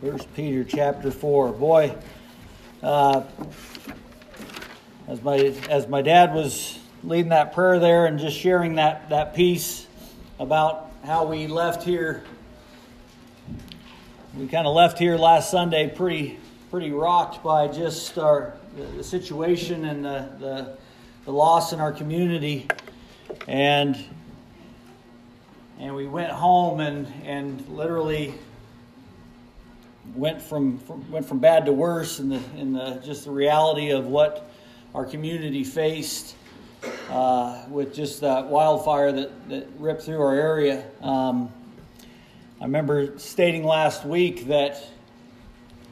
First Peter chapter four. Boy, uh, as my as my dad was leading that prayer there and just sharing that that piece about how we left here, we kind of left here last Sunday pretty pretty rocked by just our the situation and the, the the loss in our community, and and we went home and and literally went from, from, went from bad to worse in the in the just the reality of what our community faced uh, with just that wildfire that, that ripped through our area. Um, I remember stating last week that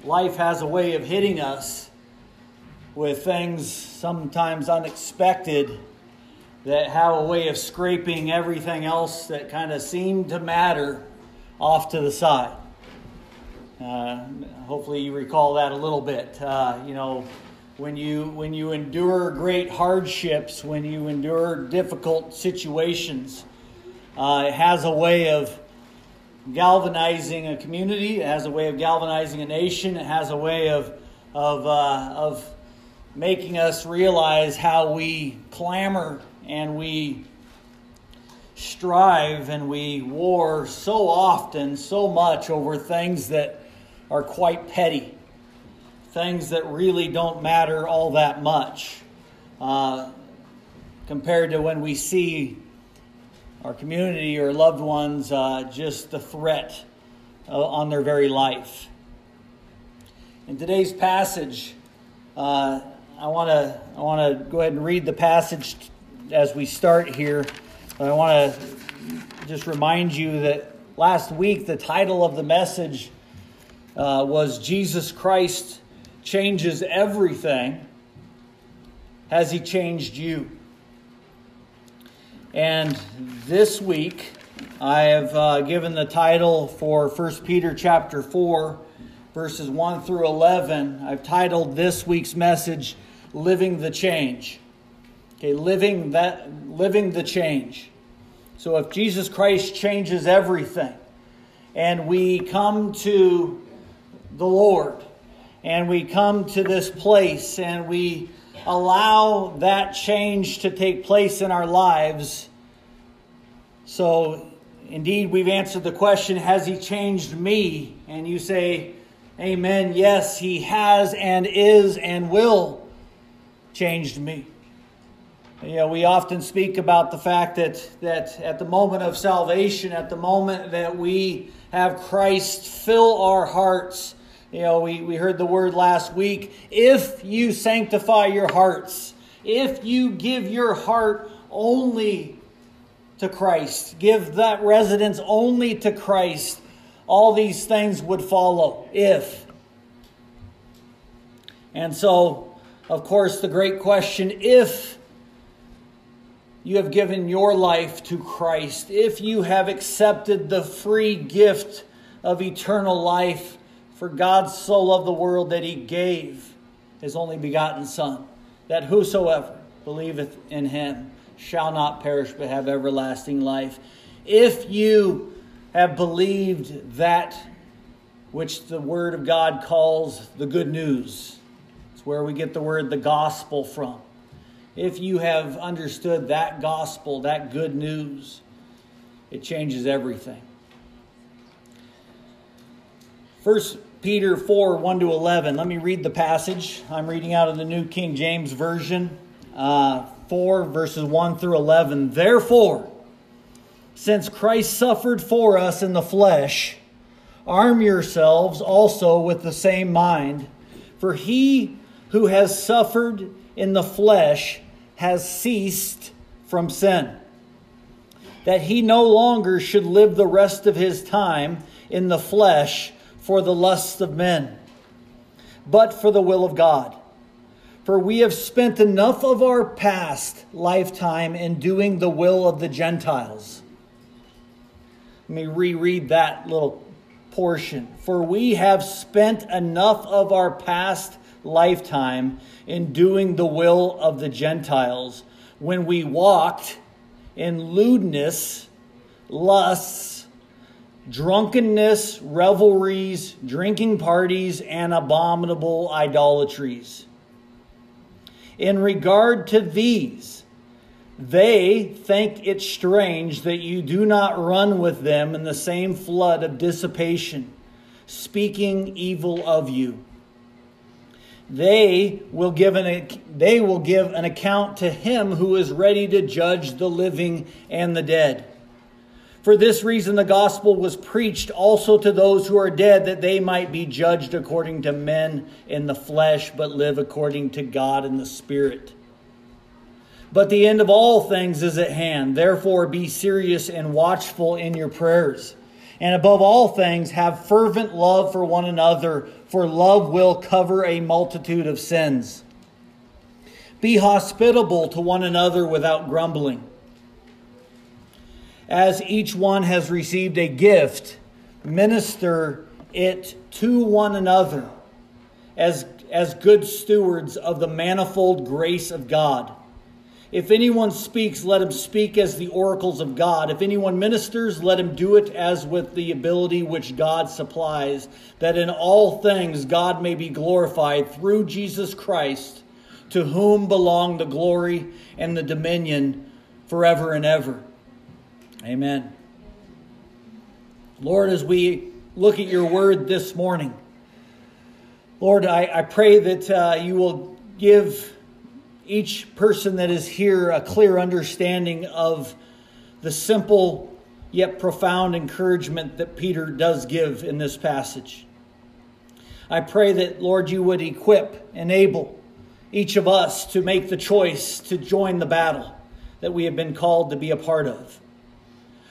life has a way of hitting us with things sometimes unexpected that have a way of scraping everything else that kind of seemed to matter off to the side. Uh, hopefully, you recall that a little bit. Uh, you know, when you when you endure great hardships, when you endure difficult situations, uh, it has a way of galvanizing a community. It has a way of galvanizing a nation. It has a way of of uh, of making us realize how we clamor and we strive and we war so often, so much over things that are quite petty, things that really don't matter all that much uh, compared to when we see our community or loved ones uh, just the threat uh, on their very life. In today's passage, uh, I want to I want to go ahead and read the passage as we start here. I want to just remind you that last week the title of the message uh, was Jesus Christ changes everything. Has he changed you? And this week, I have uh, given the title for 1 Peter chapter 4, verses 1 through 11. I've titled this week's message, Living the Change. Okay, living that living the change. So if Jesus Christ changes everything and we come to the Lord. And we come to this place and we allow that change to take place in our lives. So, indeed, we've answered the question Has He changed me? And you say, Amen. Yes, He has and is and will changed me. You know, we often speak about the fact that, that at the moment of salvation, at the moment that we have Christ fill our hearts you know, we, we heard the word last week. If you sanctify your hearts, if you give your heart only to Christ, give that residence only to Christ, all these things would follow. If. And so, of course, the great question if you have given your life to Christ, if you have accepted the free gift of eternal life, for God so loved the world that he gave his only begotten Son, that whosoever believeth in him shall not perish but have everlasting life. If you have believed that which the Word of God calls the good news, it's where we get the word the gospel from. If you have understood that gospel, that good news, it changes everything. First Peter 4 1 to 11. Let me read the passage. I'm reading out of the New King James Version, uh, 4 verses 1 through 11. Therefore, since Christ suffered for us in the flesh, arm yourselves also with the same mind. For he who has suffered in the flesh has ceased from sin, that he no longer should live the rest of his time in the flesh for the lusts of men, but for the will of God. For we have spent enough of our past lifetime in doing the will of the Gentiles. Let me reread that little portion. For we have spent enough of our past lifetime in doing the will of the Gentiles when we walked in lewdness, lusts, drunkenness, revelries, drinking parties, and abominable idolatries. In regard to these, they think it strange that you do not run with them in the same flood of dissipation, speaking evil of you. They will give an, they will give an account to him who is ready to judge the living and the dead. For this reason, the gospel was preached also to those who are dead, that they might be judged according to men in the flesh, but live according to God in the Spirit. But the end of all things is at hand. Therefore, be serious and watchful in your prayers. And above all things, have fervent love for one another, for love will cover a multitude of sins. Be hospitable to one another without grumbling as each one has received a gift, minister it to one another as, as good stewards of the manifold grace of God. If anyone speaks, let him speak as the oracles of God. If anyone ministers, let him do it as with the ability which God supplies, that in all things God may be glorified through Jesus Christ, to whom belong the glory and the dominion forever and ever. Amen. Lord, as we look at your word this morning, Lord, I, I pray that uh, you will give each person that is here a clear understanding of the simple yet profound encouragement that Peter does give in this passage. I pray that, Lord, you would equip, enable each of us to make the choice to join the battle that we have been called to be a part of.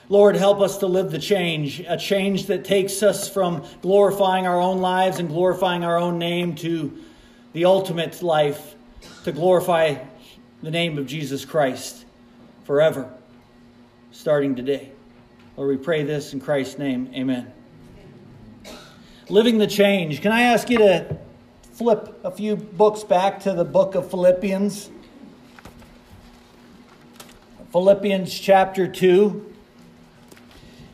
Lord, help us to live the change, a change that takes us from glorifying our own lives and glorifying our own name to the ultimate life, to glorify the name of Jesus Christ forever, starting today. Lord, we pray this in Christ's name. Amen. Living the change. Can I ask you to flip a few books back to the book of Philippians? Philippians chapter 2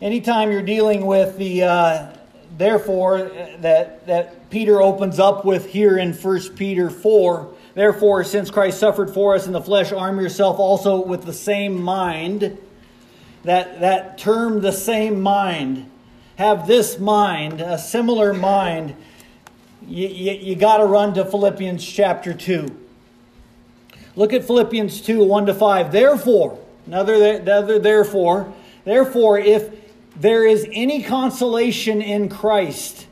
anytime you're dealing with the uh, therefore that that Peter opens up with here in 1 Peter 4, therefore since Christ suffered for us in the flesh, arm yourself also with the same mind. That that term the same mind. Have this mind, a similar mind. You, you, you got to run to Philippians chapter 2. Look at Philippians 2 1 to 5. Therefore, another, another therefore, therefore, if there is any consolation in Christ,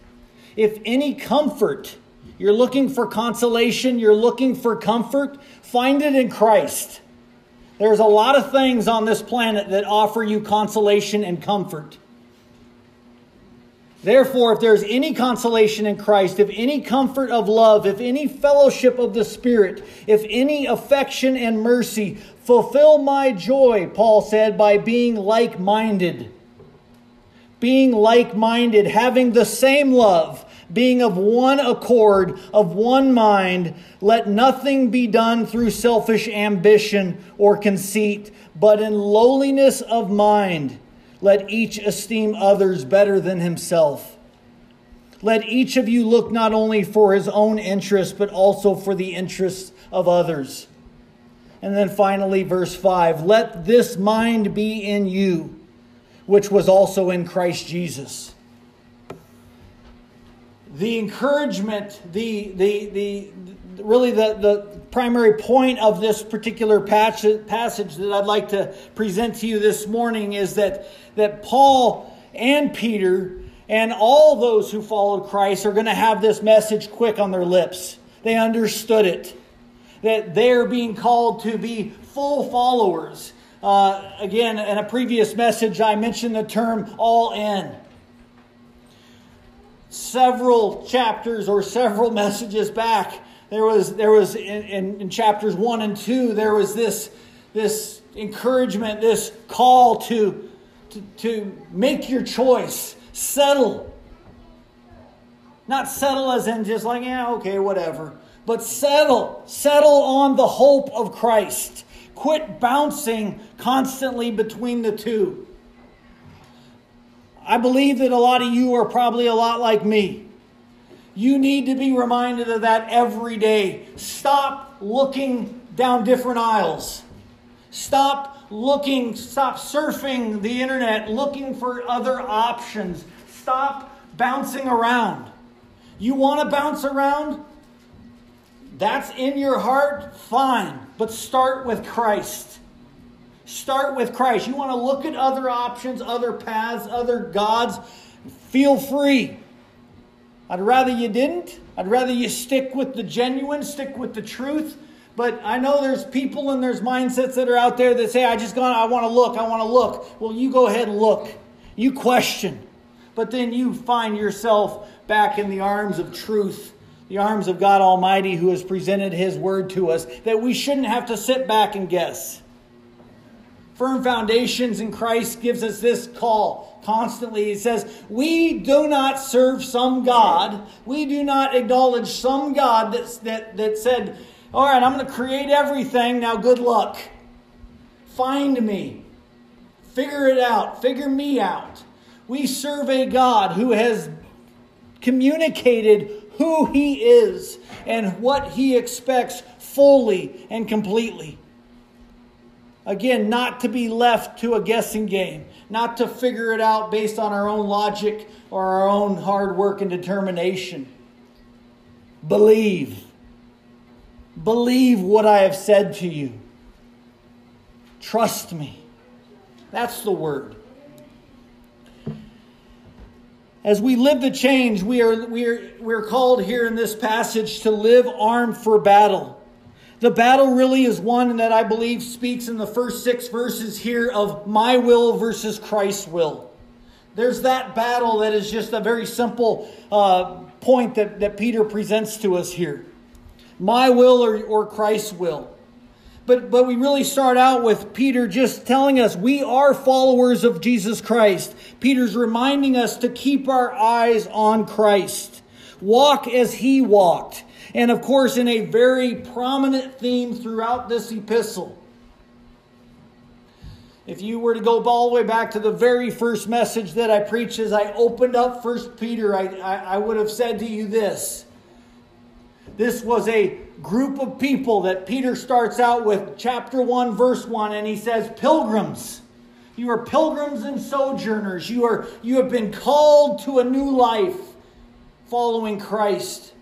if any comfort, you're looking for consolation, you're looking for comfort, find it in Christ. There's a lot of things on this planet that offer you consolation and comfort. Therefore, if there's any consolation in Christ, if any comfort of love, if any fellowship of the Spirit, if any affection and mercy, fulfill my joy, Paul said, by being like minded being like minded, having the same love, being of one accord, of one mind. Let nothing be done through selfish ambition or conceit, but in lowliness of mind, let each esteem others better than himself. Let each of you look not only for his own interest, but also for the interests of others. And then finally, verse 5 Let this mind be in you which was also in Christ Jesus. The encouragement, the, the, the, really the, the primary point of this particular passage, that I'd like to present to you this morning is that, that Paul and Peter and all those who followed Christ are going to have this message quick on their lips. They understood it. That they're being called to be full followers. Uh, again, in a previous message, I mentioned the term all in. Several chapters or several messages back, there was, there was in, in, in chapters one and two, there was this, this encouragement, this call to, to, to make your choice, settle. Not settle as in just like, yeah, okay, whatever. But settle. Settle on the hope of Christ. Quit bouncing constantly between the two. I believe that a lot of you are probably a lot like me. You need to be reminded of that every day. Stop looking down different aisles. Stop looking, stop surfing the internet, looking for other options. Stop bouncing around. You want to bounce around? That's in your heart? Fine. But start with Christ. Start with Christ. You want to look at other options, other paths, other gods? Feel free. I'd rather you didn't. I'd rather you stick with the genuine, stick with the truth. But I know there's people and there's mindsets that are out there that say, I just gonna, I want to look, I want to look. Well, you go ahead and look. You question. But then you find yourself back in the arms of truth, the arms of God Almighty who has presented His word to us, that we shouldn't have to sit back and guess. Firm foundations in Christ gives us this call constantly. He says, We do not serve some God. We do not acknowledge some God that, that, that said, All right, I'm going to create everything. Now, good luck. Find me. Figure it out. Figure me out. We serve a God who has communicated who He is and what He expects fully and completely. Again, not to be left to a guessing game, not to figure it out based on our own logic or our own hard work and determination. Believe. Believe what I have said to you. Trust me. That's the word. As we live the change, we are, we are, we are called here in this passage to live armed for battle. The battle really is one that I believe speaks in the first six verses here of my will versus Christ's will. There's that battle that is just a very simple uh, point that, that Peter presents to us here. My will or, or Christ's will. But, but we really start out with Peter just telling us we are followers of Jesus Christ. Peter's reminding us to keep our eyes on Christ. Walk as he walked and of course, in a very prominent theme throughout this epistle. If you were to go all the way back to the very first message that I preached as I opened up First Peter, I, I, I would have said to you this. This was a group of people that Peter starts out with, chapter 1, verse 1, and he says, Pilgrims. You are pilgrims and sojourners. You, are, you have been called to a new life following Christ.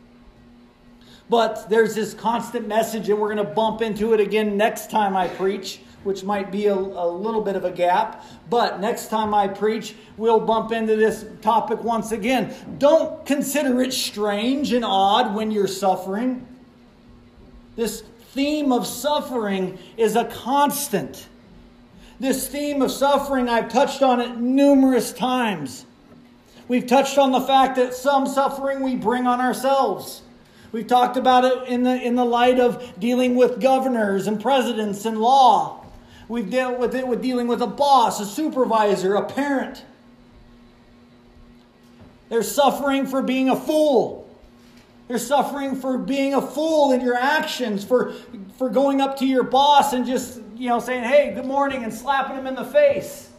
But there's this constant message, and we're going to bump into it again next time I preach, which might be a, a, little bit of a gap. But next time I preach, we'll bump into this topic once again. Don't consider it strange and odd when you're suffering. This theme of suffering is a constant. This theme of suffering, I've touched on it numerous times. We've touched on the fact that some suffering we bring on ourselves. We've talked about it in the, in the light of dealing with governors and presidents and law. We've dealt with it with dealing with a boss, a supervisor, a parent. They're suffering for being a fool. They're suffering for being a fool in your actions, for, for going up to your boss and just, you know, saying, hey, good morning, and slapping him in the face.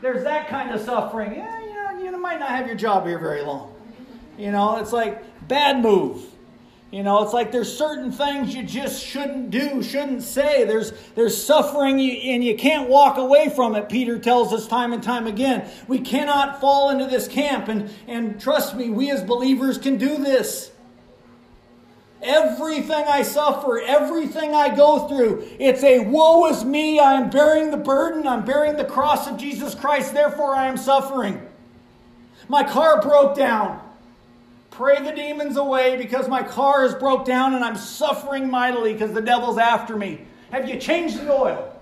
There's that kind of suffering. Yeah, you, know, you might not have your job here very long. You know, it's like bad move. You know, it's like there's certain things you just shouldn't do, shouldn't say. There's there's suffering and you can't walk away from it. Peter tells us time and time again. We cannot fall into this camp and and trust me, we as believers can do this. Everything I suffer, everything I go through, it's a woe is me. I am bearing the burden. I'm bearing the cross of Jesus Christ. Therefore, I am suffering. My car broke down. Pray the demons away because my car is broke down and I'm suffering mightily because the devil's after me. Have you changed the oil?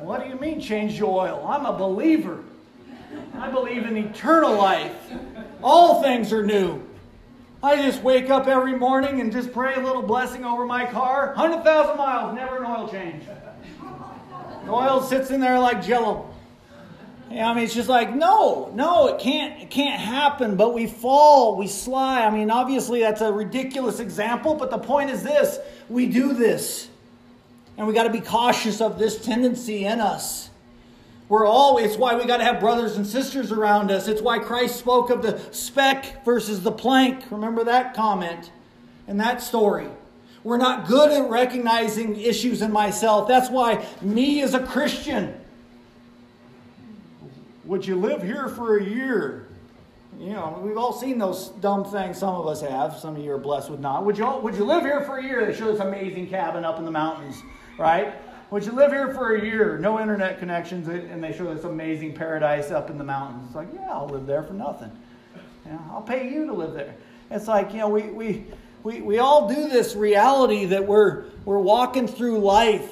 What do you mean, change the oil? I'm a believer. I believe in eternal life. All things are new. I just wake up every morning and just pray a little blessing over my car. 100,000 miles, never an oil change. The oil sits in there like jello. I mean, it's just like, no, no, it can't, it can't happen. But we fall, we slide. I mean, obviously that's a ridiculous example, but the point is this: we do this. And we got to be cautious of this tendency in us. We're all, it's why we got to have brothers and sisters around us. It's why Christ spoke of the speck versus the plank. Remember that comment and that story. We're not good at recognizing issues in myself. That's why me as a Christian, would you live here for a year? You know, we've all seen those dumb things. Some of us have. Some of you are blessed with not. Would you, all, would you live here for a year? They show this amazing cabin up in the mountains, right? Would you live here for a year? No internet connections, and they show this amazing paradise up in the mountains. It's like, yeah, I'll live there for nothing. Yeah, I'll pay you to live there. It's like, you know, we, we, we, we all do this reality that we're, we're walking through life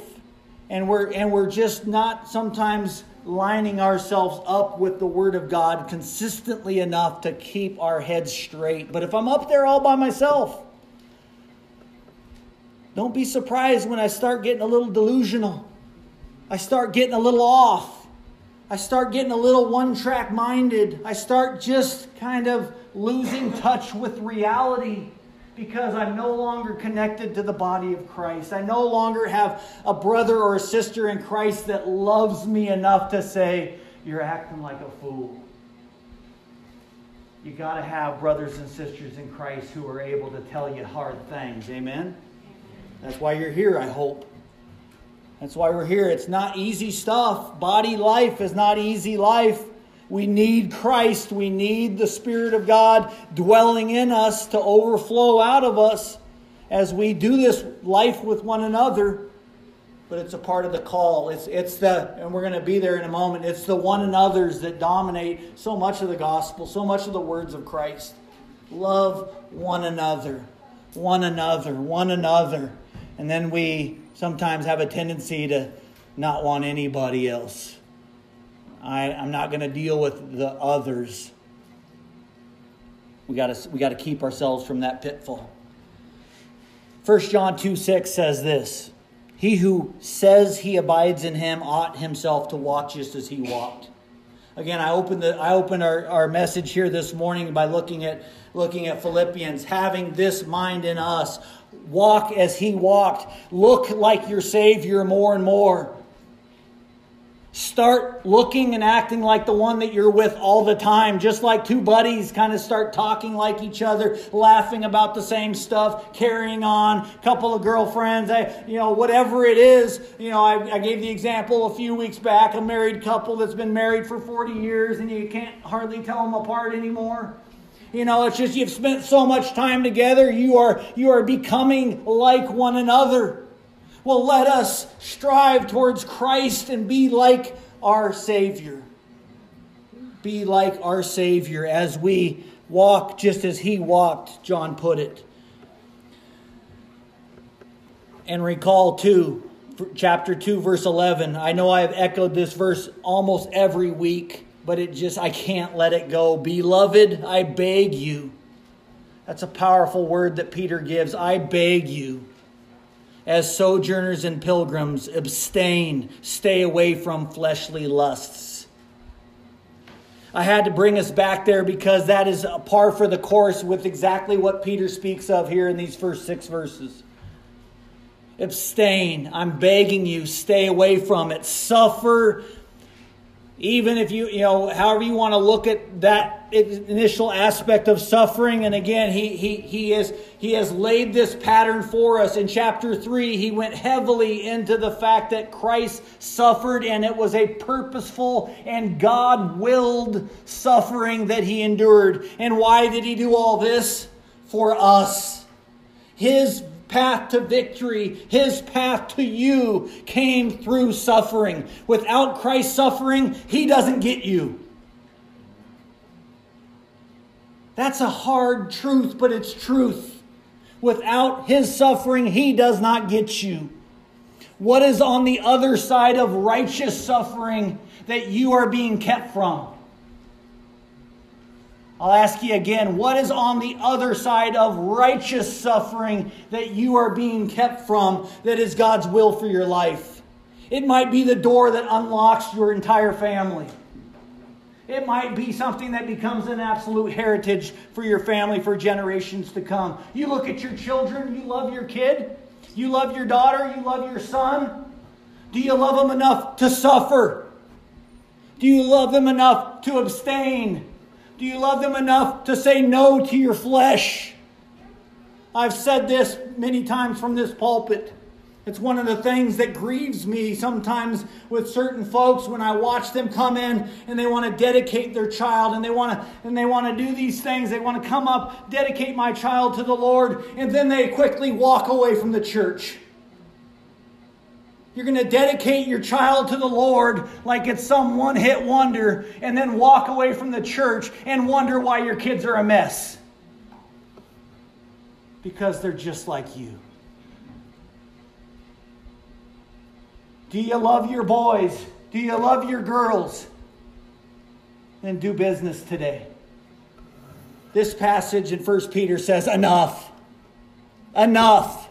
and we're, and we're just not sometimes lining ourselves up with the Word of God consistently enough to keep our heads straight. But if I'm up there all by myself, don't be surprised when I start getting a little delusional. I start getting a little off. I start getting a little one track minded. I start just kind of losing touch with reality because I'm no longer connected to the body of Christ. I no longer have a brother or a sister in Christ that loves me enough to say, You're acting like a fool. You got to have brothers and sisters in Christ who are able to tell you hard things. Amen? That's why you're here, I hope. That's why we're here. It's not easy stuff. Body life is not easy life. We need Christ. We need the Spirit of God dwelling in us to overflow out of us as we do this life with one another. But it's a part of the call. It's, it's the, and we're going to be there in a moment, it's the one another's that dominate so much of the gospel, so much of the words of Christ. Love one another, one another, one another. And then we sometimes have a tendency to not want anybody else. I, I'm not going to deal with the others. We got to we to keep ourselves from that pitfall. 1 John 2 6 says this He who says he abides in him ought himself to walk just as he walked. Again, I opened the I opened our, our message here this morning by looking at looking at Philippians, having this mind in us. Walk as he walked. Look like your Savior more and more. Start looking and acting like the one that you're with all the time, just like two buddies kind of start talking like each other, laughing about the same stuff, carrying on, couple of girlfriends, I, you know, whatever it is. You know, I, I gave the example a few weeks back, a married couple that's been married for 40 years and you can't hardly tell them apart anymore. You know, it's just you've spent so much time together, you are you are becoming like one another. Well, let us strive towards Christ and be like our Savior. Be like our Savior as we walk just as He walked, John put it. And recall, too, chapter 2, verse 11. I know I have echoed this verse almost every week, but it just, I can't let it go. Beloved, I beg you. That's a powerful word that Peter gives. I beg you as sojourners and pilgrims, abstain, stay away from fleshly lusts. I had to bring us back there because that is a par for the course with exactly what Peter speaks of here in these first six verses. Abstain. I'm begging you, stay away from it. Suffer even if you, you know, however you want to look at that initial aspect of suffering. And again, he, he, he, has, he has laid this pattern for us. In chapter 3, he went heavily into the fact that Christ suffered and it was a purposeful and God willed suffering that he endured. And why did he do all this? For us. His path to victory, his path to you came through suffering. Without Christ's suffering, he doesn't get you. That's a hard truth, but it's truth. Without his suffering, he does not get you. What is on the other side of righteous suffering that you are being kept from? I'll ask you again what is on the other side of righteous suffering that you are being kept from that is God's will for your life? It might be the door that unlocks your entire family. It might be something that becomes an absolute heritage for your family for generations to come. You look at your children, you love your kid, You love your daughter, you love your son. Do you love them enough to suffer? Do you love them enough to abstain? Do you love them enough to say no to your flesh? I've said this many times from this pulpit. It's one of the things that grieves me sometimes with certain folks when I watch them come in and they want to dedicate their child and they want to and they want to do these things. They want to come up, dedicate my child to the Lord, and then they quickly walk away from the church. You're going to dedicate your child to the Lord like it's some one hit wonder and then walk away from the church and wonder why your kids are a mess. Because they're just like you. Do you love your boys? Do you love your girls? Then do business today. This passage in 1 Peter says, Enough. Enough.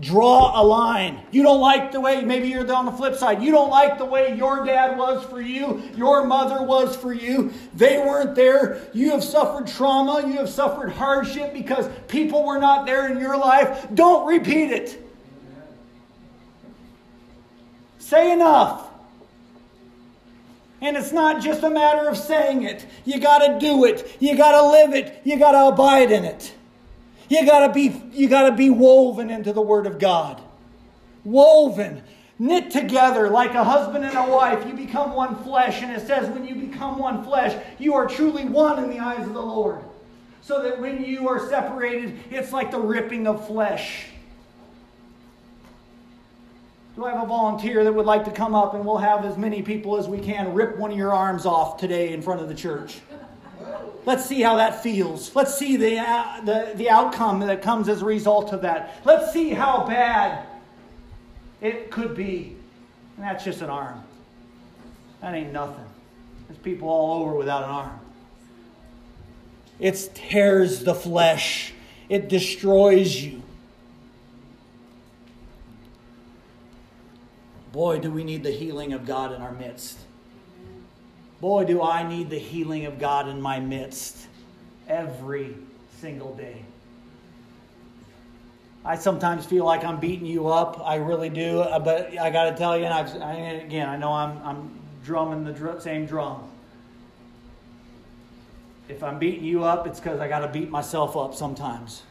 Draw a line. You don't like the way, maybe you're on the flip side, you don't like the way your dad was for you, your mother was for you. They weren't there. You have suffered trauma, you have suffered hardship because people were not there in your life. Don't repeat it. Say enough. And it's not just a matter of saying it. You got to do it. You got to live it. You got to abide in it. You got to be you got to be woven into the word of God. Woven, knit together like a husband and a wife. You become one flesh and it says when you become one flesh, you are truly one in the eyes of the Lord. So that when you are separated, it's like the ripping of flesh. Do I have a volunteer that would like to come up and we'll have as many people as we can rip one of your arms off today in front of the church? Let's see how that feels. Let's see the, uh, the, the outcome that comes as a result of that. Let's see how bad it could be. And that's just an arm. That ain't nothing. There's people all over without an arm. It tears the flesh, it destroys you. Boy, do we need the healing of God in our midst. Boy, do I need the healing of God in my midst every single day. I sometimes feel like I'm beating you up. I really do. Uh, but I got to tell you, and I've, I, again, I know I'm, I'm drumming the same drum. If I'm beating you up, it's because I got to beat myself up sometimes.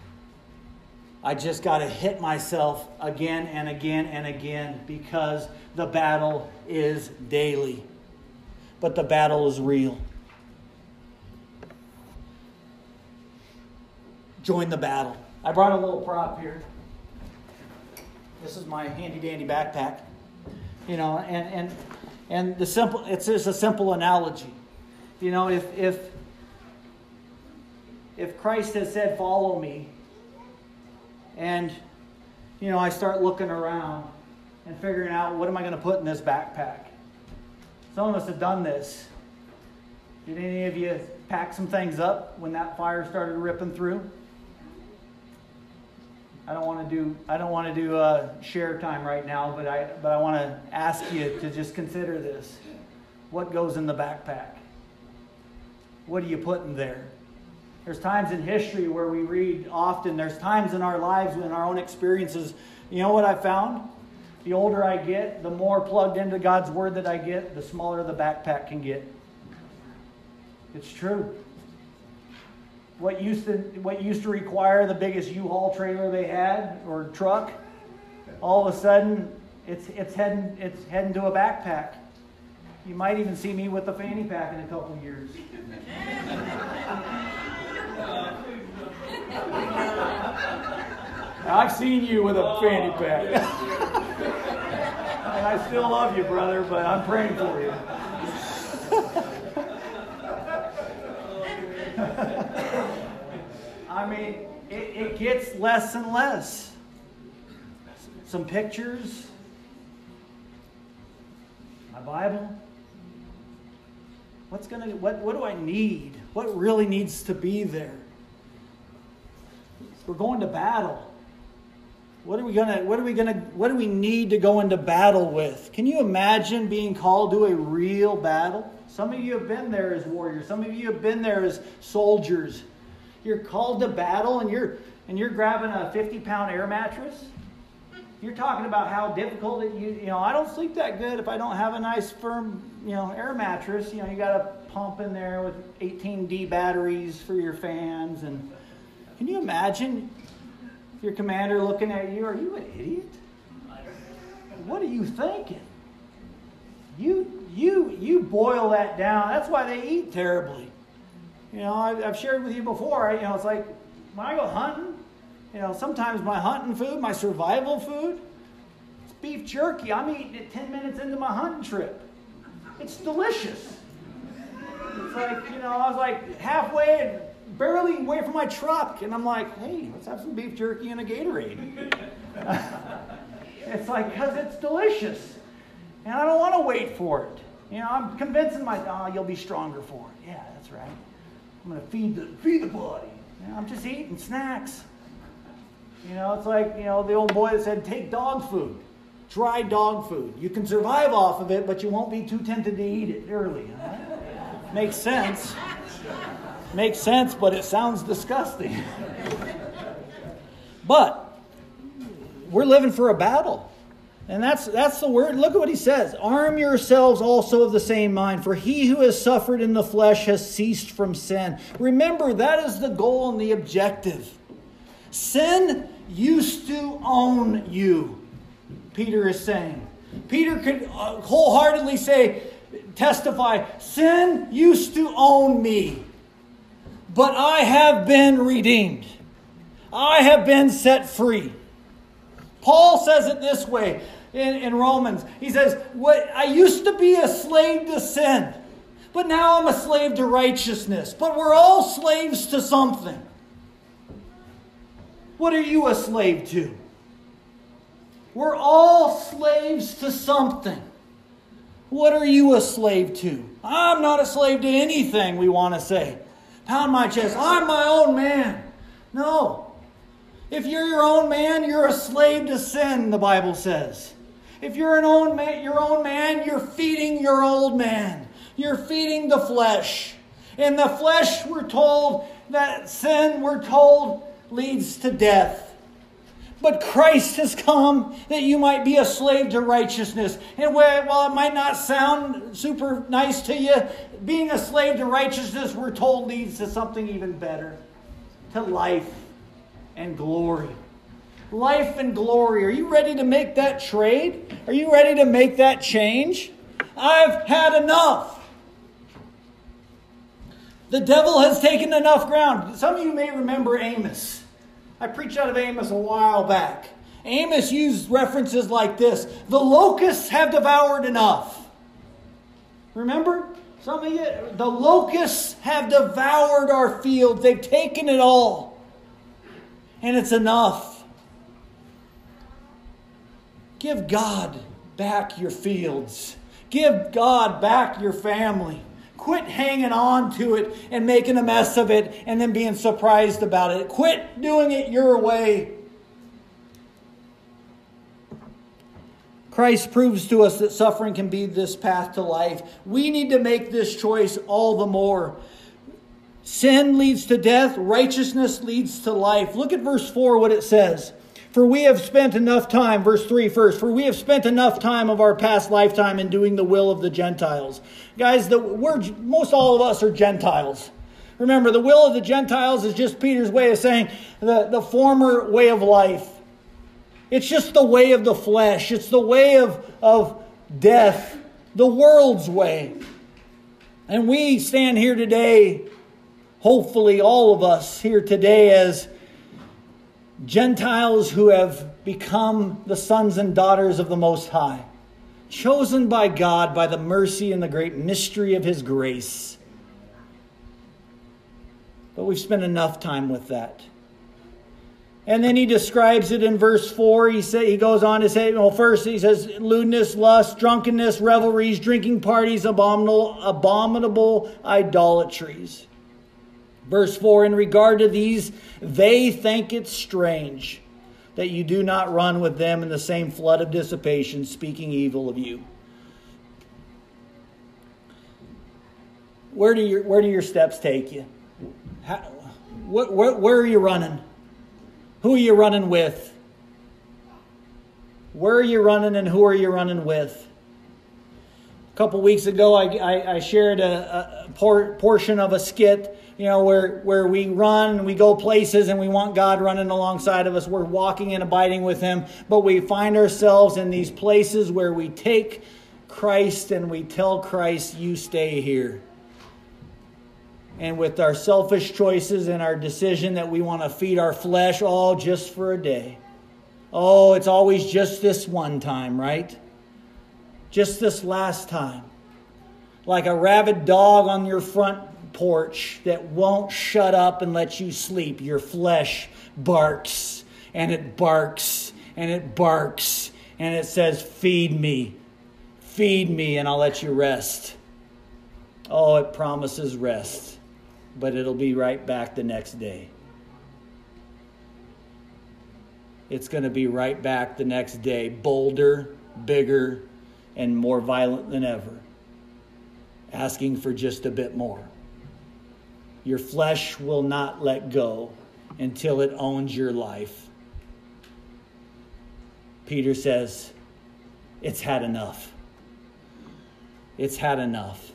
I just got to hit myself again and again and again because the battle is daily but the battle is real. Join the battle. I brought a little prop here. This is my handy dandy backpack. You know, and and and the simple it's just a simple analogy. You know, if if if Christ has said, Follow me, and you know, I start looking around and figuring out what am I going to put in this backpack? Some of us have done this. Did any of you pack some things up when that fire started ripping through? I don't want to do I don't want to do a share time right now, but I but I want to ask you to just consider this. What goes in the backpack? What are you putting there? There's times in history where we read often, there's times in our lives when our own experiences. You know what I found? The older I get, the more plugged into God's Word that I get, the smaller the backpack can get. It's true. What used to, what used to require the biggest U-Haul trailer they had or truck, all of a sudden it's, it's, heading, it's heading to a backpack. You might even see me with a fanny pack in a couple years. I've seen you with a fanny pack. and I still love you, brother, but I'm praying for you. I mean, it, it gets less and less. Some pictures, my Bible. What's gonna what what do I need? What really needs to be there? We're going to battle. What are we gonna what are we gonna what do we need to go into battle with? Can you imagine being called to a real battle? Some of you have been there as warriors, some of you have been there as soldiers. You're called to battle and you're and you're grabbing a 50 pound air mattress. you're talking about how difficult it you you know I don't sleep that good if I don't have a nice firm you know air mattress. You know you got a pump in there with 18D batteries for your fans and can you imagine your commander looking at you? Are you an idiot? What are you thinking? You you you boil that down. That's why they eat terribly. You know I've, shared with you before. You know it's like when I go hunting you know, sometimes my hunting food, my survival food, it's beef jerky. I'm eating it 10 minutes into my hunting trip. It's delicious. It's like, you know, I was like halfway and barely away from my truck, and I'm like, hey, let's have some beef jerky and a Gatorade. it's like, because it's delicious. And I don't want to wait for it. You know, I'm convincing myself, oh, you'll be stronger for it. Yeah, that's right. I'm going to feed the, feed the body. You know, I'm just eating snacks. You know, it's like, you know, the old boy that said, take dog food, dry dog food. You can survive off of it, but you won't be too tempted to eat it early. Huh? Makes sense. Makes sense, but it sounds disgusting. but we're living for a battle. And that's that's the word. Look at what he says. Arm yourselves also of the same mind, for he who has suffered in the flesh has ceased from sin. Remember, that is the goal and the objective. Sin used to own you, Peter is saying. Peter could uh, wholeheartedly say, testify, sin used to own me, but I have been redeemed. I have been set free. Paul says it this way in, in Romans. He says, what, I used to be a slave to sin, but now I'm a slave to righteousness. But we're all slaves to something. What are you a slave to? We're all slaves to something. What are you a slave to? I'm not a slave to anything, we want to say. Pound my chest. I'm my own man. No. If you're your own man, you're a slave to sin, the Bible says. If you're an own man, your own man, you're feeding your old man. You're feeding the flesh. In the flesh, we're told that sin, we're told, leads to death. But Christ has come that you might be a slave to righteousness. And while it might not sound super nice to you, being a slave to righteousness, we're told, leads to something even better to life and glory. Life and glory. Are you ready to make that trade? Are you ready to make that change? I've had enough. The devil has taken enough ground. Some of you may remember Amos. I preached out of Amos a while back. Amos used references like this The locusts have devoured enough. Remember? Some of you, the locusts have devoured our fields. They've taken it all. And it's enough. Give God back your fields. Give God back your family. Quit hanging on to it and making a mess of it and then being surprised about it. Quit doing it your way. Christ proves to us that suffering can be this path to life. We need to make this choice all the more. Sin leads to death, righteousness leads to life. Look at verse 4, what it says. For we have spent enough time, verse 3 first, for we have spent enough time of our past lifetime in doing the will of the Gentiles. Guys, the, we're, most all of us are Gentiles. Remember, the will of the Gentiles is just Peter's way of saying the, the former way of life. It's just the way of the flesh, it's the way of, of death, the world's way. And we stand here today, hopefully, all of us here today, as Gentiles who have become the sons and daughters of the Most High, chosen by God by the mercy and the great mystery of His grace. But we've spent enough time with that. And then he describes it in verse 4. He, say, he goes on to say, well, first he says, lewdness, lust, drunkenness, revelries, drinking parties, abominable, abominable idolatries. Verse 4 In regard to these, they think it strange that you do not run with them in the same flood of dissipation, speaking evil of you. Where do your, where do your steps take you? How, where, where are you running? Who are you running with? Where are you running and who are you running with? A couple weeks ago, I, I, I shared a, a por- portion of a skit, you know, where, where we run, we go places, and we want God running alongside of us. We're walking and abiding with Him, but we find ourselves in these places where we take Christ and we tell Christ, You stay here. And with our selfish choices and our decision that we want to feed our flesh all just for a day. Oh, it's always just this one time, right? Just this last time. Like a rabid dog on your front porch that won't shut up and let you sleep. Your flesh barks and it barks and it barks and it says, Feed me, feed me, and I'll let you rest. Oh, it promises rest, but it'll be right back the next day. It's going to be right back the next day, bolder, bigger, and more violent than ever, asking for just a bit more. Your flesh will not let go until it owns your life. Peter says, It's had enough. It's had enough.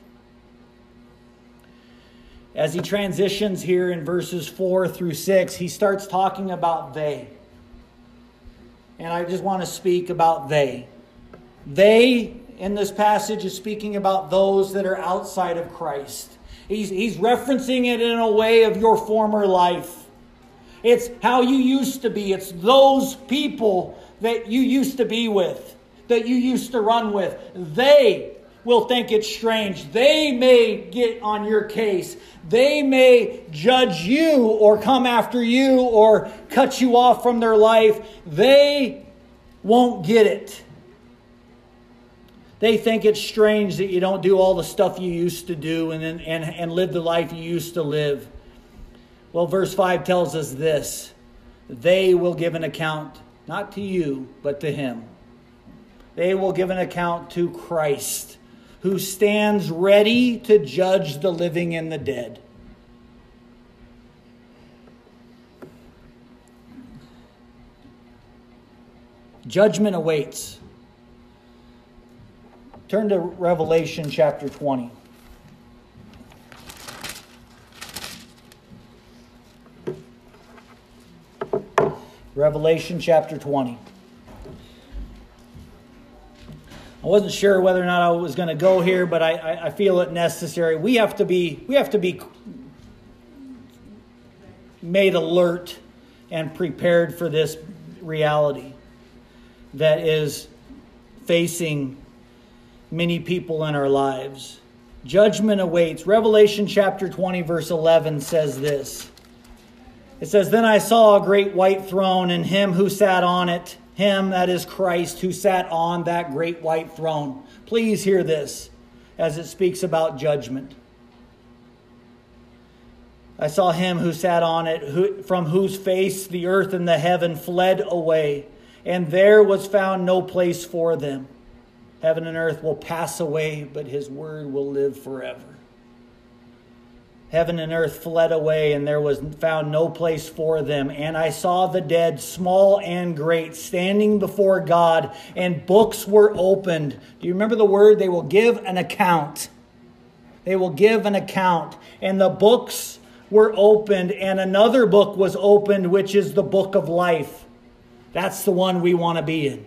As he transitions here in verses 4 through 6, he starts talking about they. And I just want to speak about they. They, in this passage, is speaking about those that are outside of Christ. He's, he's referencing it in a way of your former life. It's how you used to be. It's those people that you used to be with, that you used to run with. They will think it's strange. They may get on your case. They may judge you or come after you or cut you off from their life. They won't get it. They think it's strange that you don't do all the stuff you used to do and, and, and live the life you used to live. Well, verse 5 tells us this they will give an account, not to you, but to Him. They will give an account to Christ who stands ready to judge the living and the dead. Judgment awaits. Turn to Revelation chapter 20. Revelation chapter 20. I wasn't sure whether or not I was going to go here, but I, I, I feel it necessary. We have to be we have to be made alert and prepared for this reality that is facing many people in our lives. Judgment awaits. Revelation chapter 20, verse 11 says this. It says, Then I saw a great white throne, and him who sat on it him, that is Christ, who sat on that great white throne. Please hear this as it speaks about judgment. I saw him who sat on it, who, from whose face the earth and the heaven fled away, and there was found no place for them. Heaven and earth will pass away, but his word will live forever. Heaven and earth fled away, and there was found no place for them. And I saw the dead, small and great, standing before God, and books were opened. Do you remember the word? They will give an account. They will give an account. And the books were opened, and another book was opened, which is the book of life. That's the one we want to be in.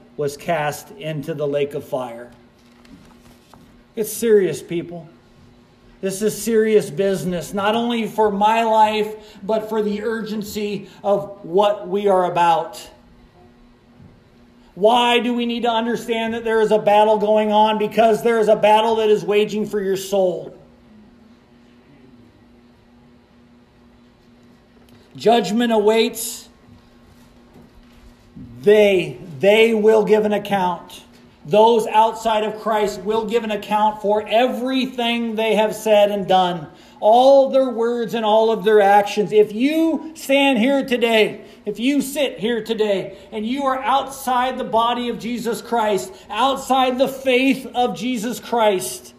was cast into the lake of fire. It's serious, people. This is serious business, not only for my life, but for the urgency of what we are about. Why do we need to understand that there is a battle going on? Because there is a battle that is waging for your soul. Judgment awaits they they will give an account. Those outside of Christ will give an account for everything they have said and done, all their words and all of their actions. If you stand here today, if you sit here today and you are outside the body of Jesus Christ, outside the faith of Jesus Christ,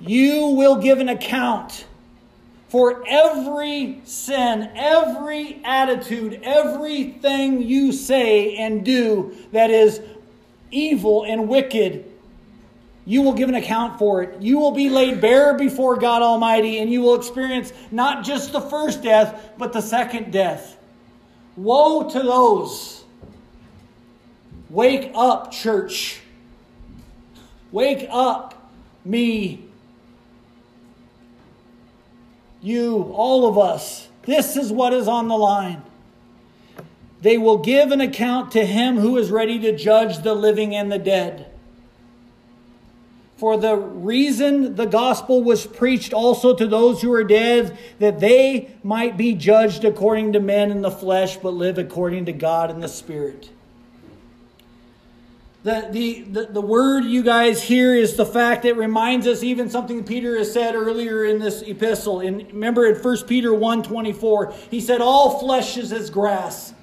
you will give an account for every sin, every attitude, everything you say and do that is evil and wicked, you will give an account for it. You will be laid bare before God Almighty, and you will experience not just the first death, but the second death. Woe to those. Wake up, church. Wake up, me. You, all of us. This is what is on the line. They will give an account to him who is ready to judge the living and the dead. For the reason the gospel was preached also to those who are dead, that they might be judged according to men in the flesh, but live according to God in the Spirit. The, the, the, word you guys hear is the fact that reminds us even something Peter has said earlier in this epistle. In, remember in 1 Peter 1.24, he said, All flesh is as grass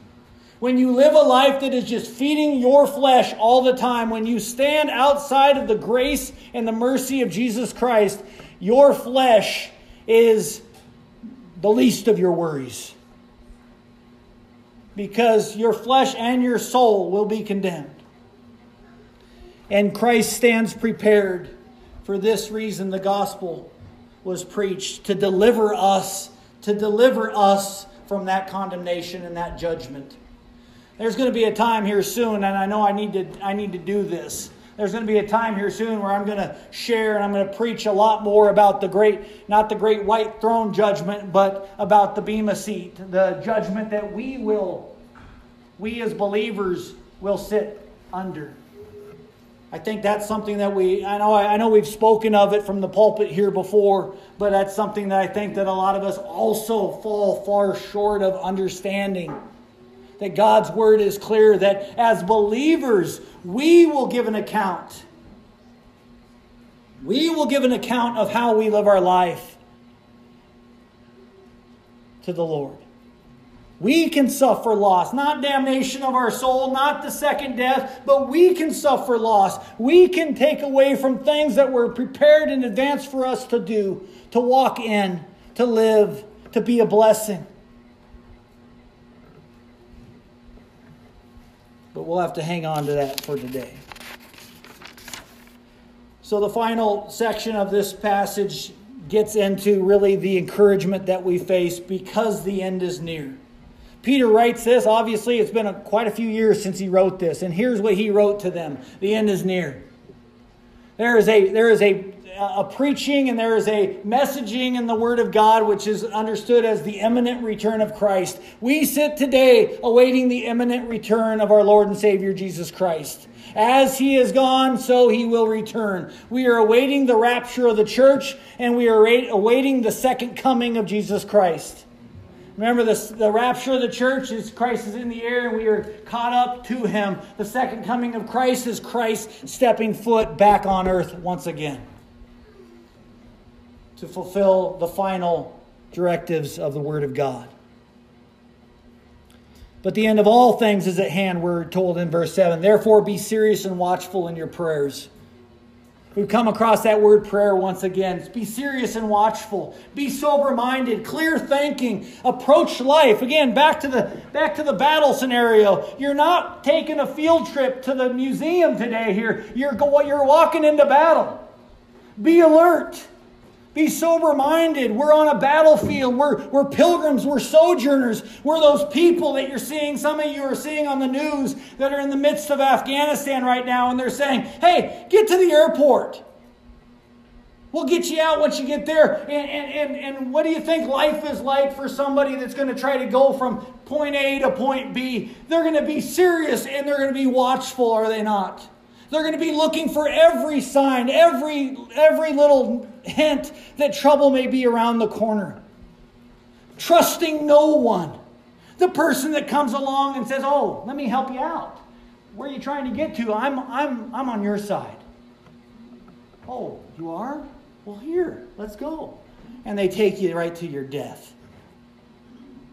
when you live a life that is just feeding your flesh all the time, when you stand outside of the grace and the mercy of Jesus Christ, your flesh is the least of your worries. Because your flesh and your soul will be condemned. And Christ stands prepared. For this reason, the gospel was preached to deliver us, to deliver us from that condemnation and that judgment. There's going to be a time here soon, and I know I need to, I need to do this. There's going to be a time here soon where I'm going to share and I'm going to preach a lot more about the great, not the great white throne judgment, but about the Bema seat, the judgment that we will, we as believers will sit under. I think that's something that we, I know, I know we've spoken of it from the pulpit here before, but that's something that I think that a lot of us also fall far short of understanding that God's word is clear that as believers, we will give an account. We will give an account of how we live our life to the Lord. We can suffer loss, not damnation of our soul, not the second death, but we can suffer loss. We can take away from things that were prepared in advance for us to do, to walk in, to live, to be a blessing. But we'll have to hang on to that for today. So, the final section of this passage gets into really the encouragement that we face because the end is near. Peter writes this. Obviously, it's been a, quite a few years since he wrote this. And here's what he wrote to them The end is near. There is a, there is a a preaching and there is a messaging in the Word of God, which is understood as the imminent return of Christ. We sit today awaiting the imminent return of our Lord and Savior Jesus Christ. As he is gone, so he will return. We are awaiting the rapture of the church and we are awaiting the second coming of Jesus Christ. Remember, the, the rapture of the church is Christ is in the air and we are caught up to him. The second coming of Christ is Christ stepping foot back on earth once again to fulfill the final directives of the Word of God. But the end of all things is at hand, we're told in verse 7. Therefore, be serious and watchful in your prayers. We've come across that word prayer once again. Be serious and watchful. Be sober minded, clear thinking. Approach life. Again, back to the back to the battle scenario. You're not taking a field trip to the museum today here. You're, going. you're walking into battle. Be alert. Be sober minded. We're on a battlefield. We're, we're pilgrims. We're sojourners. We're those people that you're seeing. Some of you are seeing on the news that are in the midst of Afghanistan right now, and they're saying, hey, get to the airport. We'll get you out once you get there. And, and, and, and what do you think life is like for somebody that's going to try to go from point A to point B? They're going to be serious and they're going to be watchful, are they not? They're going to be looking for every sign, every, every little hint that trouble may be around the corner. Trusting no one. the person that comes along and says, Oh, let me help you out. Where are you trying to get to? I'm, I'm, I'm on your side. Oh, you are? Well, here, let's go. And they take you right to your death.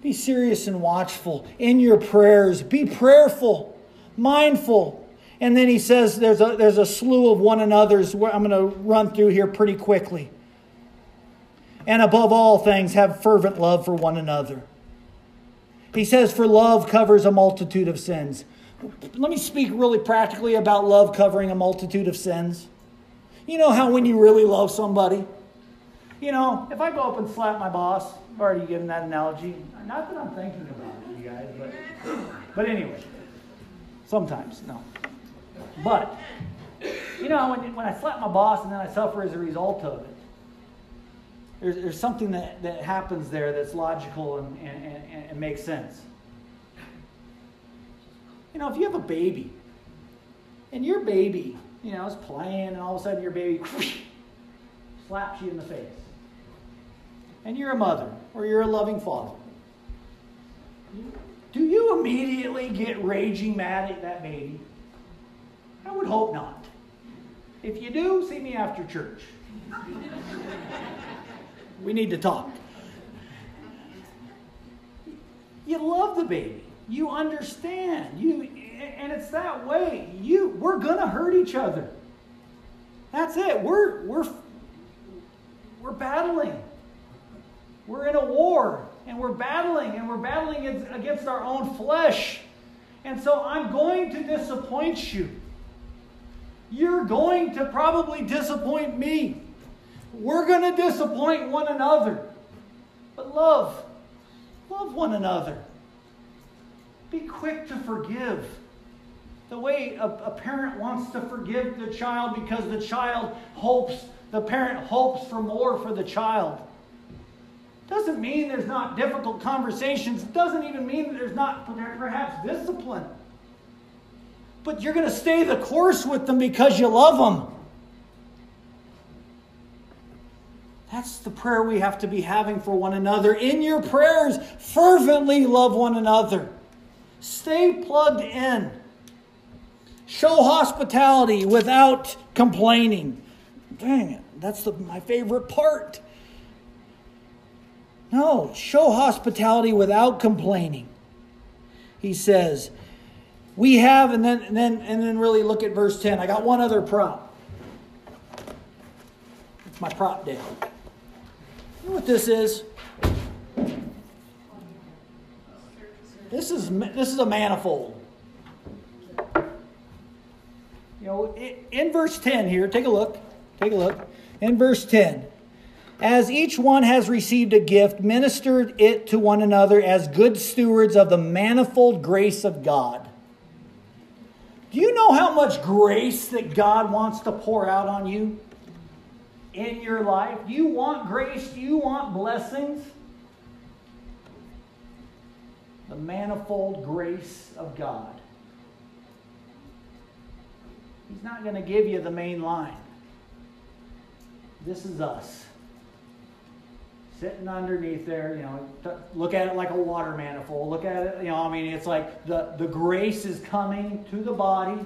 Be serious and watchful in your prayers. Be prayerful, mindful. And then he says there's a, there's a slew of one another's. I'm going to run through here pretty quickly. And above all things, have fervent love for one another. He says, For love covers a multitude of sins. Let me speak really practically about love covering a multitude of sins. You know how when you really love somebody, you know, if I go up and slap my boss, I've already given that analogy. Not that I'm thinking about it, you guys, but, but anyway, sometimes, no. But, you know, when, when I slap my boss and then I suffer as a result of it, there's, there's something that, that happens there that's logical and, and, and, and makes sense. You know, if you have a baby, and your baby, you know, is playing, and all of a sudden your baby whoosh, slaps you in the face, and you're a mother or you're a loving father, do you immediately get raging mad at that baby? I would hope not. If you do, see me after church. we need to talk. You love the baby. You understand. You and it's that way. You we're gonna hurt each other. That's it. We're we're we're battling. We're in a war and we're battling and we're battling against our own flesh. And so I'm going to disappoint you. You're going to probably disappoint me. We're going to disappoint one another. But love, love one another. Be quick to forgive. The way a, a, parent wants to forgive the child because the child hopes, the parent hopes for more for the child. Doesn't mean there's not difficult conversations. Doesn't even mean that there's not perhaps discipline. But you're going to stay the course with them because you love them. That's the prayer we have to be having for one another. In your prayers, fervently love one another. Stay plugged in. Show hospitality without complaining. Dang it, that's the, my favorite part. No, show hospitality without complaining. He says, we have, and then and then and then really look at verse 10. I got one other prop. It's my prop day. You know what this is? This is this is a manifold. You know, in verse 10 here, take a look. Take a look. In verse 10, as each one has received a gift, ministered it to one another as good stewards of the manifold grace of God. Do you know how much grace that God wants to pour out on you? in your life? You want grace? Do you want blessings? The manifold grace of God. He's not going to give you the main line. This is us. Sitting underneath there, you know, look at it like a water manifold. Look at it, you know, I mean, it's like the, the grace is coming to the body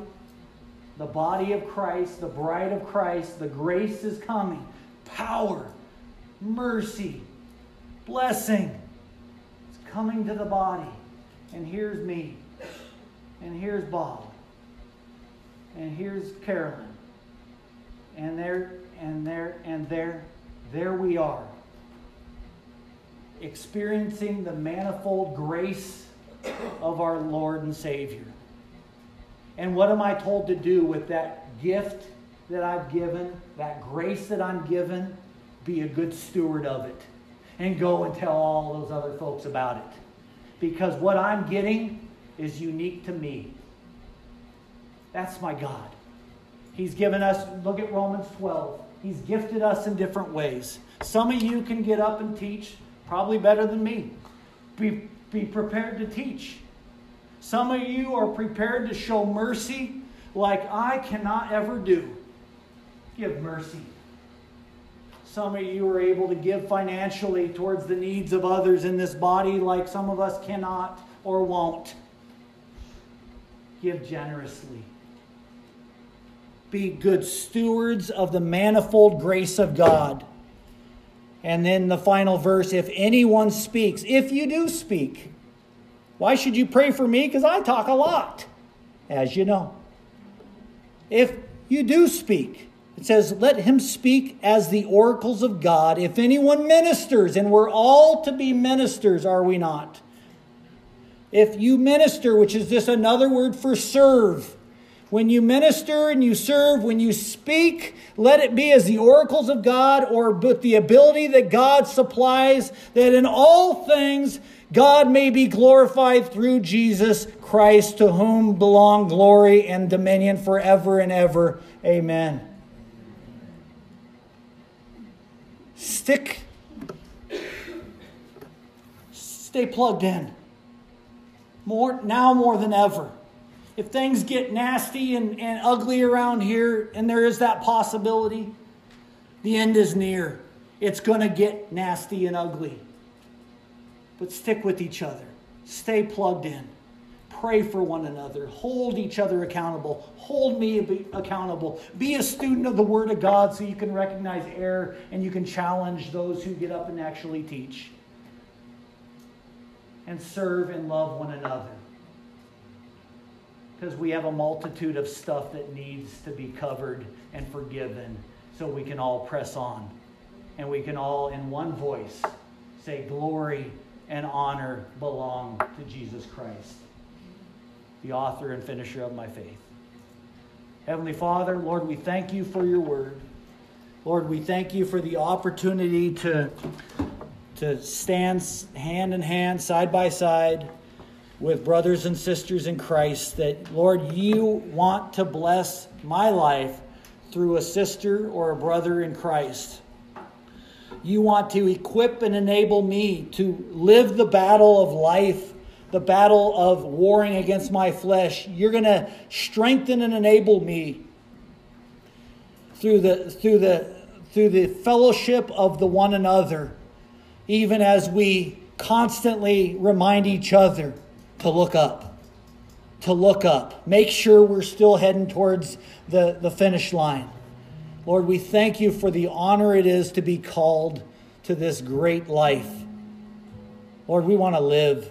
the body of Christ, the bride of Christ, the grace is coming. Power, mercy, blessing. It's coming to the body. And here's me. And here's Bob. And here's Carolyn. And there, and there, and there, there we are. Experiencing the manifold grace of our Lord and Savior. And what am I told to do with that gift that I've given, that grace that I'm given? Be a good steward of it. And go and tell all those other folks about it. Because what I'm getting is unique to me. That's my God. He's given us, look at Romans 12. He's gifted us in different ways. Some of you can get up and teach, probably better than me. Be, be prepared to teach. Some of you are prepared to show mercy like I cannot ever do. Give mercy. Some of you are able to give financially towards the needs of others in this body like some of us cannot. or won't. Give generously. Be good stewards of the manifold grace of God. And then the final verse if anyone speaks, if you do speak, why should you pray for me? Because I talk a lot, as you know. If you do speak, it says, Let him speak as the oracles of God. If anyone ministers, and we're all to be ministers, are we not? If you minister, which is just another word for serve, when you minister and you serve, when you speak, let it be as the oracles of God or with the ability that God supplies, that in all things God may be glorified through Jesus Christ, to whom belong glory and dominion forever and ever. Amen. Stick, stay plugged in. More now more than ever. If things get nasty and, and ugly around here, and there is that possibility, the end is near. It's going to get nasty and ugly. But stick with each other, stay plugged in, pray for one another, hold each other accountable, hold me accountable. Be a student of the Word of God so you can recognize error and you can challenge those who get up and actually teach. And serve and love one another. Because we have a multitude of stuff that needs to be covered and forgiven so we can all press on. And we can all, in one voice, say, Glory and honor belong to Jesus Christ, the author and finisher of my faith. Heavenly Father, Lord, we thank you for your word. Lord, we thank you for the opportunity to, to stand hand in hand, side by side with brothers and sisters in Christ. That, Lord, you want to bless my life through a sister or a brother in Christ. You want to equip and enable me to live the battle of life, the battle of warring against my flesh. You're going to strengthen and enable me through the through the through the fellowship of the one another, even as we constantly remind each other to look up. To look up. Make sure we're still heading towards the, the finish line. Lord, we thank you for the honor it is to be called to this great life. Lord, we want to live.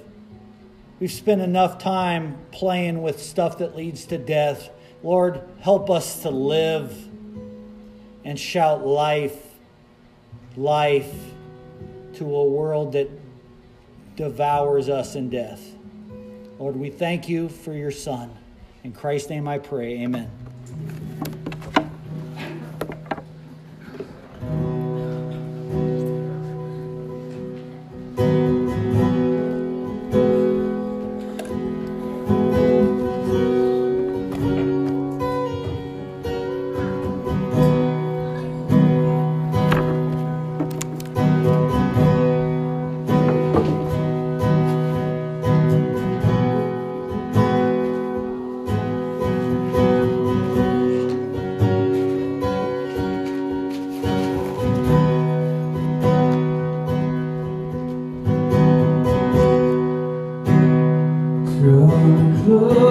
We've spent enough time playing with stuff that leads to death. Lord, help us to live and shout life, life to a world that devours us in death. Lord, we thank you for your Son. In Christ's name I pray. Amen. Bring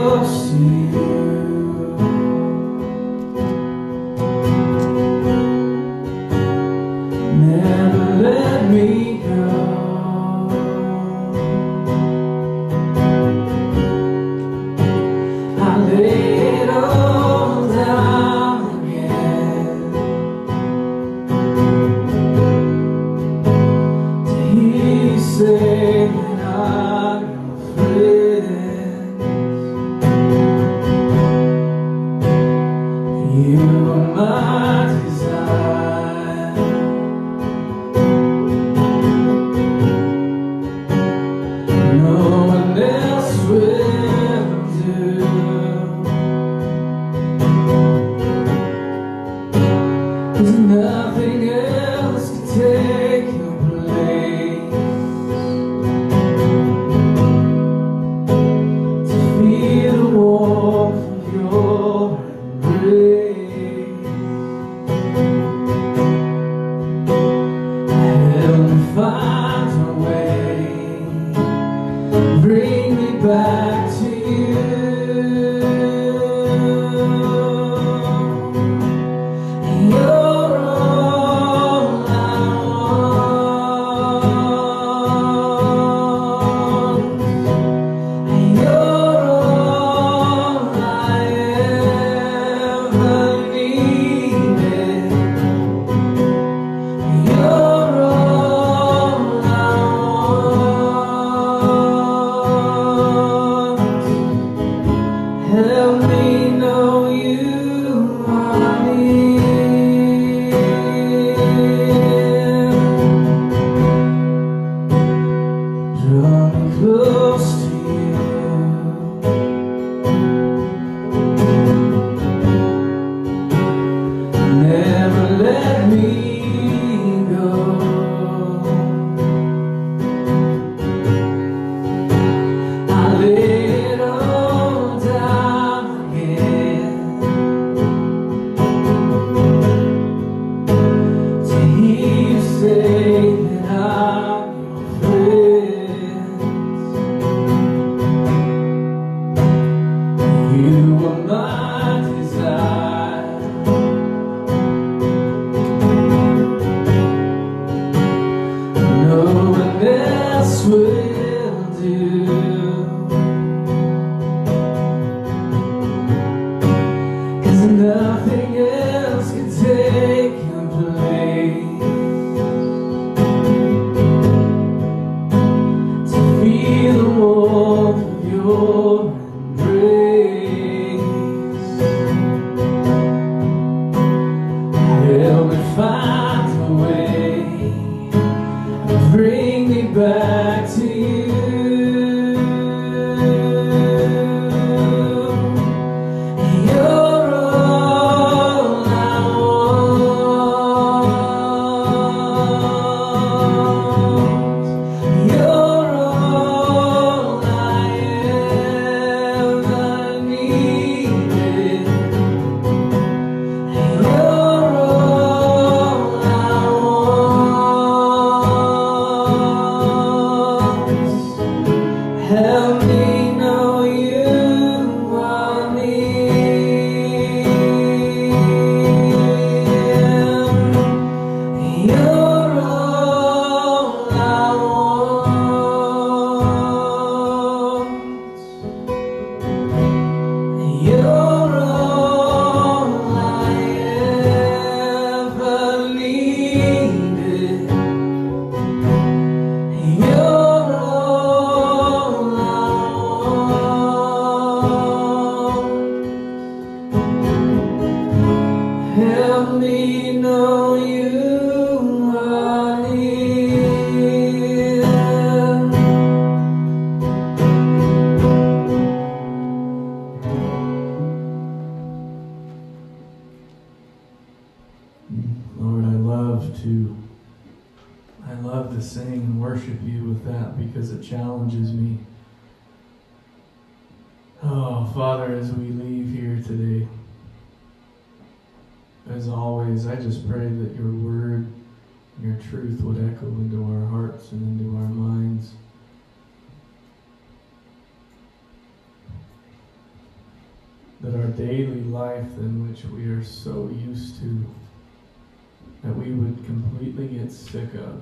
sick of,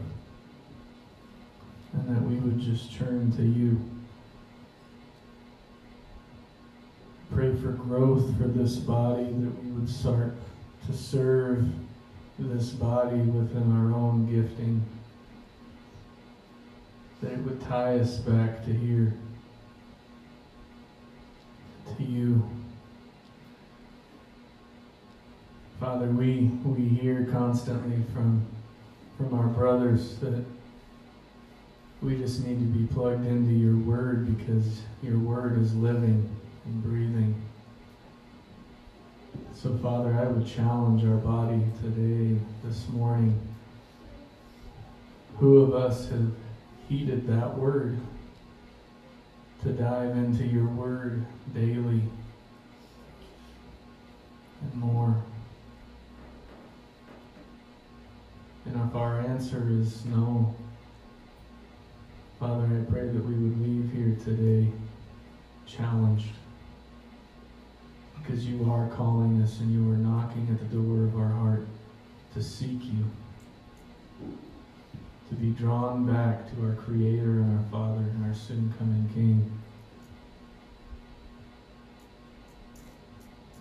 and that we would just turn to you. Pray for growth for this body, that we would start to serve this body within our own gifting, that it would tie us back to here, to you. Father, we, we hear constantly from, from our brothers that we just need to be plugged into your word because your word is living and breathing. So, Father, I would challenge our body today, this morning. Who of us have heeded that word to dive into your word daily and more? And if our answer is no, Father, I pray that we would leave here today challenged. Because you are calling us and you are knocking at the door of our heart to seek you, to be drawn back to our Creator and our Father and our soon coming King.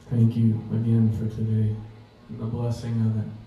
Thank you again for today, and the blessing of it.